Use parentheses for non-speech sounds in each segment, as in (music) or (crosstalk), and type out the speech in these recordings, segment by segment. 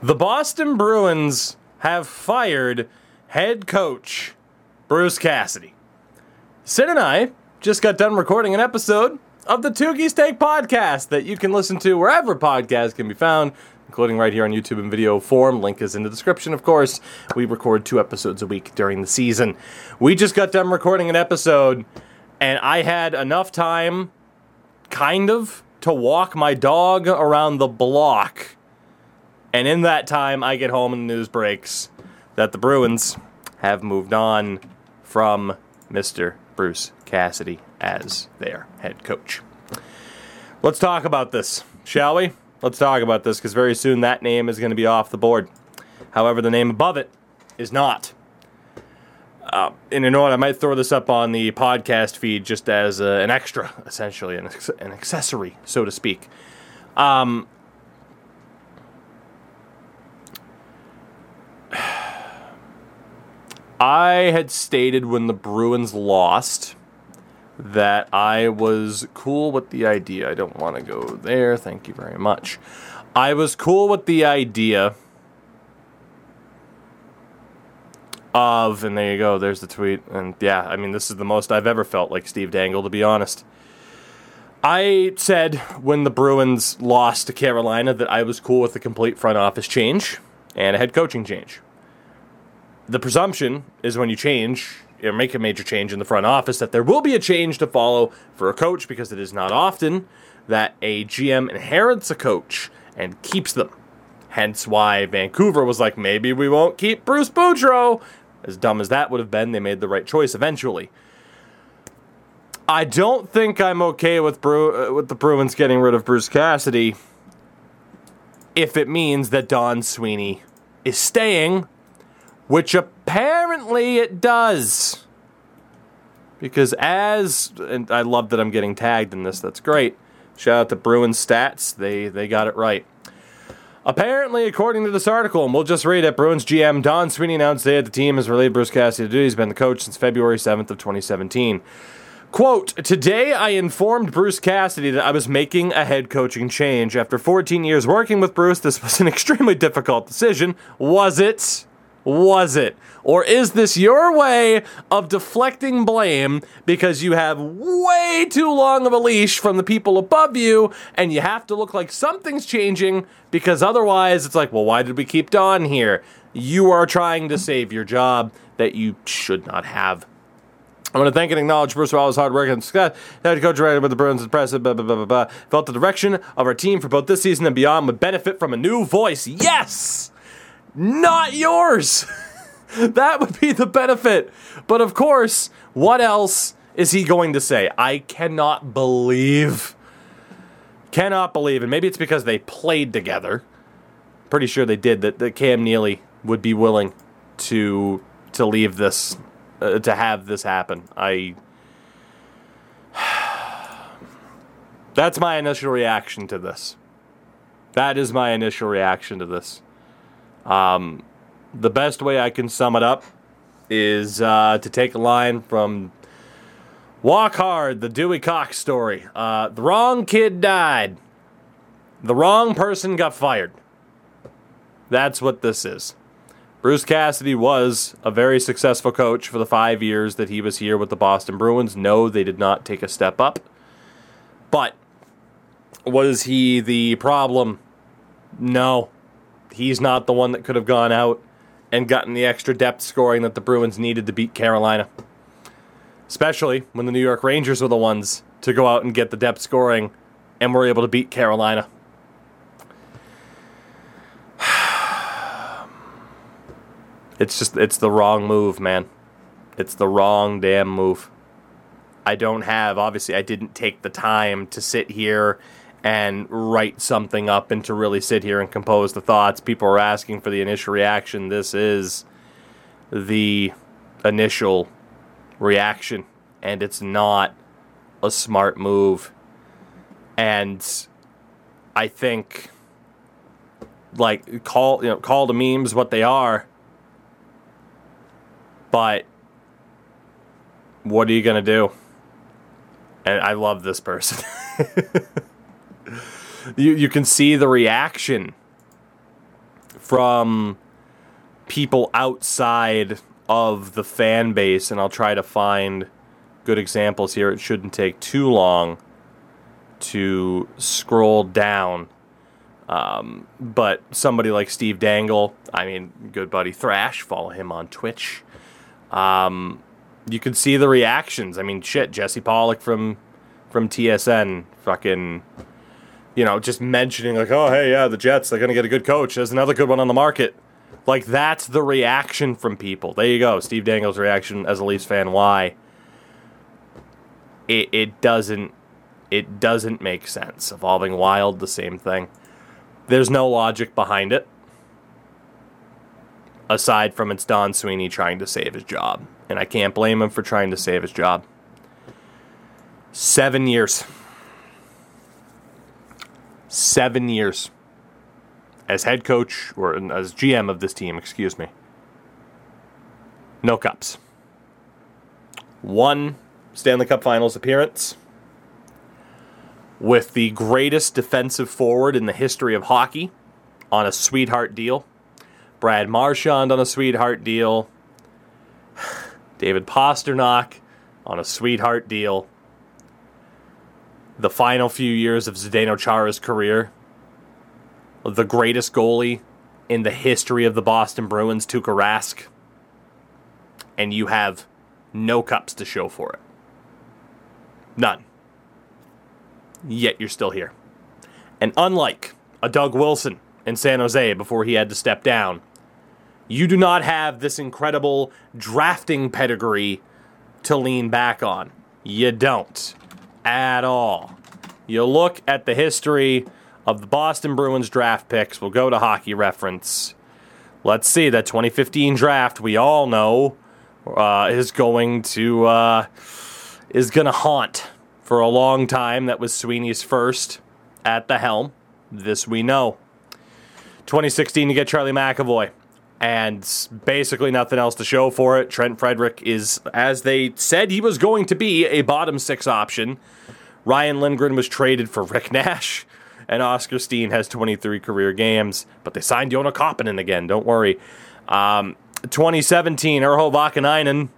The Boston Bruins have fired head coach Bruce Cassidy. Sid and I just got done recording an episode of the Tukey Steak podcast that you can listen to wherever podcasts can be found, including right here on YouTube in video form. Link is in the description, of course. We record two episodes a week during the season. We just got done recording an episode, and I had enough time, kind of, to walk my dog around the block and in that time, I get home and the news breaks that the Bruins have moved on from Mr. Bruce Cassidy as their head coach. Let's talk about this, shall we? Let's talk about this because very soon that name is going to be off the board. However, the name above it is not. Uh, and you know what? I might throw this up on the podcast feed just as uh, an extra, essentially, an, an accessory, so to speak. Um, I had stated when the Bruins lost that I was cool with the idea. I don't want to go there. Thank you very much. I was cool with the idea of, and there you go, there's the tweet. And yeah, I mean, this is the most I've ever felt like Steve Dangle, to be honest. I said when the Bruins lost to Carolina that I was cool with a complete front office change and a head coaching change the presumption is when you change or make a major change in the front office that there will be a change to follow for a coach because it is not often that a GM inherits a coach and keeps them. Hence why Vancouver was like, maybe we won't keep Bruce Boudreau. As dumb as that would have been, they made the right choice eventually. I don't think I'm okay with Bru- uh, with the Bruins getting rid of Bruce Cassidy if it means that Don Sweeney is staying which apparently it does. Because as and I love that I'm getting tagged in this. That's great. Shout out to Bruins Stats. They they got it right. Apparently, according to this article, and we'll just read it, Bruins GM Don Sweeney announced today that the team has relayed Bruce Cassidy to duty. He's been the coach since February 7th of 2017. Quote, Today I informed Bruce Cassidy that I was making a head coaching change. After 14 years working with Bruce, this was an (laughs) extremely difficult decision. Was it? Was it? Or is this your way of deflecting blame because you have way too long of a leash from the people above you and you have to look like something's changing because otherwise it's like, well, why did we keep Don here? You are trying to save your job that you should not have. I want to thank and acknowledge Bruce his hard work and Scott, Head coach right with the Bruins impressive. Blah, blah, blah, blah, blah. Felt the direction of our team for both this season and beyond would benefit from a new voice. Yes! Not yours. (laughs) that would be the benefit. But of course, what else is he going to say? I cannot believe. Cannot believe. And maybe it's because they played together. Pretty sure they did that, that Cam Neely would be willing to to leave this uh, to have this happen. I (sighs) That's my initial reaction to this. That is my initial reaction to this. Um, the best way I can sum it up is uh, to take a line from Walk Hard, the Dewey Cox story. Uh, the wrong kid died. The wrong person got fired. That's what this is. Bruce Cassidy was a very successful coach for the five years that he was here with the Boston Bruins. No, they did not take a step up. But was he the problem? No he's not the one that could have gone out and gotten the extra depth scoring that the Bruins needed to beat Carolina. Especially when the New York Rangers were the ones to go out and get the depth scoring and were able to beat Carolina. (sighs) It's just, it's the wrong move, man. It's the wrong damn move. I don't have, obviously, I didn't take the time to sit here and write something up and to really sit here and compose the thoughts. People are asking for the initial reaction. This is the initial reaction, and it's not a smart move. And I think, like, call you know, call the memes what they are. But what are you gonna do? And I love this person. (laughs) you you can see the reaction from people outside of the fan base, and I'll try to find good examples here. It shouldn't take too long to scroll down. Um, but somebody like Steve Dangle, I mean, good buddy Thrash, follow him on Twitch. Um, you can see the reactions. I mean, shit, Jesse Pollock from from TSN, fucking, you know, just mentioning like, oh hey, yeah, the Jets, they're gonna get a good coach. There's another good one on the market. Like that's the reaction from people. There you go, Steve Dangle's reaction as a Leafs fan. Why? It it doesn't it doesn't make sense. Evolving Wild, the same thing. There's no logic behind it. Aside from it's Don Sweeney trying to save his job. And I can't blame him for trying to save his job. Seven years. Seven years as head coach or as GM of this team, excuse me. No cups. One Stanley Cup Finals appearance with the greatest defensive forward in the history of hockey on a sweetheart deal. Brad Marchand on a sweetheart deal. (sighs) David Pastrnak on a sweetheart deal. The final few years of Zdeno Chara's career the greatest goalie in the history of the Boston Bruins, Tuukka Rask, and you have no cups to show for it. None. Yet you're still here. And unlike a Doug Wilson in San Jose before he had to step down, you do not have this incredible drafting pedigree to lean back on. You don't. At all. You look at the history of the Boston Bruins draft picks. We'll go to hockey reference. Let's see that 2015 draft. We all know uh, is going to uh, is going to haunt for a long time. That was Sweeney's first at the helm. This we know. 2016 you get Charlie McAvoy, and basically nothing else to show for it. Trent Frederic is, as they said, he was going to be a bottom six option. Ryan Lindgren was traded for Rick Nash and Oskar Steen has 23 career games. But they signed Joona Koppanen again. Don't worry. Um, 2017, Urho Vaakanainen,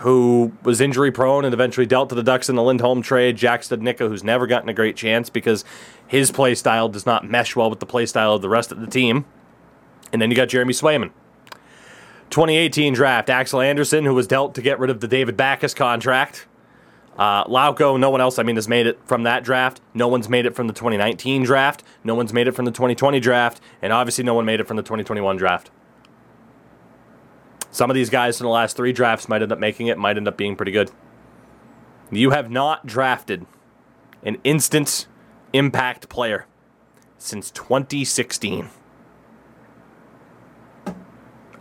who was injury prone and eventually dealt to the Ducks in the Lindholm trade. Jack Studnicka, who's never gotten a great chance because his play style does not mesh well with the play style of the rest of the team. And then you got Jeremy Swayman. 2018 draft, Axel Andersson, who was dealt to get rid of the David Backes contract. Uh, Lauko, no one else, I mean, has made it from that draft. No one's made it from the 2019 draft. No one's made it from the 2020 draft. And obviously, no one made it from the 2021 draft. Some of these guys in the last three drafts might end up making it, might end up being pretty good. You have not drafted an instant impact player since 2016.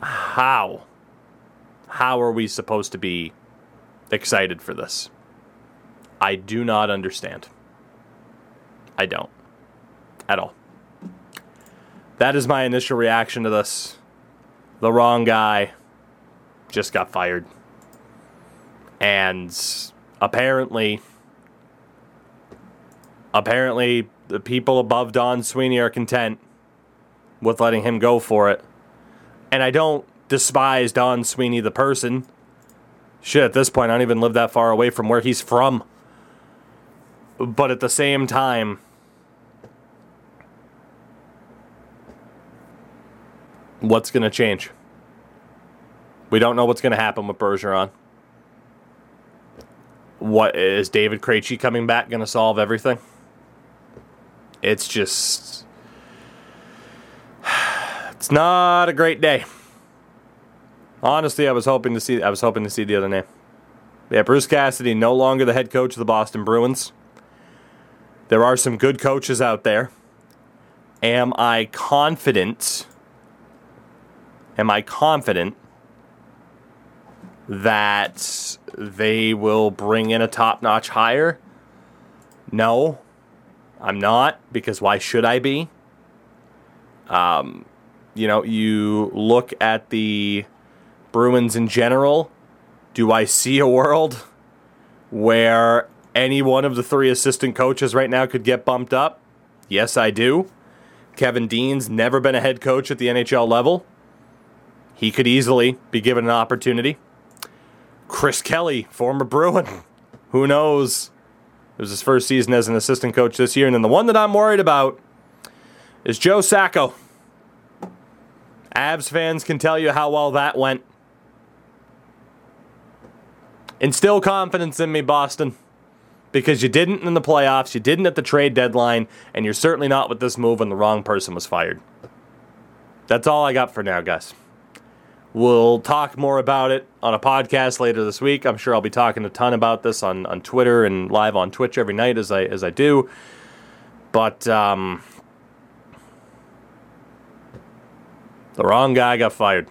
How? How are we supposed to be excited for this? I do not understand. I don't. At all. That is my initial reaction to this. The wrong guy just got fired. And apparently, apparently, the people above Don Sweeney are content with letting him go for it. And I don't despise Don Sweeney, the person. Shit, at this point, I don't even live that far away from where he's from. But at the same time, what's going to change? We don't know what's going to happen with Bergeron. What is David Krejci coming back going to solve everything? It's just it's not a great day. Honestly, I was hoping to see I was hoping to see the other name. Yeah, Bruce Cassidy no longer the head coach of the Boston Bruins. There are some good coaches out there. Am I confident? Am I confident that they will bring in a top notch hire? No, I'm not, because why should I be? Um, you know, you look at the Bruins in general. Do I see a world where any one of the three assistant coaches right now could get bumped up? Yes, I do. Kevin Dean's never been a head coach at the NHL level. He could easily be given an opportunity. Chris Kelly, former Bruin. (laughs) Who knows? It was his first season as an assistant coach this year. And then the one that I'm worried about is Joe Sacco. Avs fans can tell you how well that went. Instill confidence in me, Boston. Because you didn't in the playoffs, you didn't at the trade deadline, and you're certainly not with this move when the wrong person was fired. That's all I got for now, guys. We'll talk more about it on a podcast later this week. I'm sure I'll be talking a ton about this on, on Twitter and live on Twitch every night as I as I do. But um, the wrong guy got fired.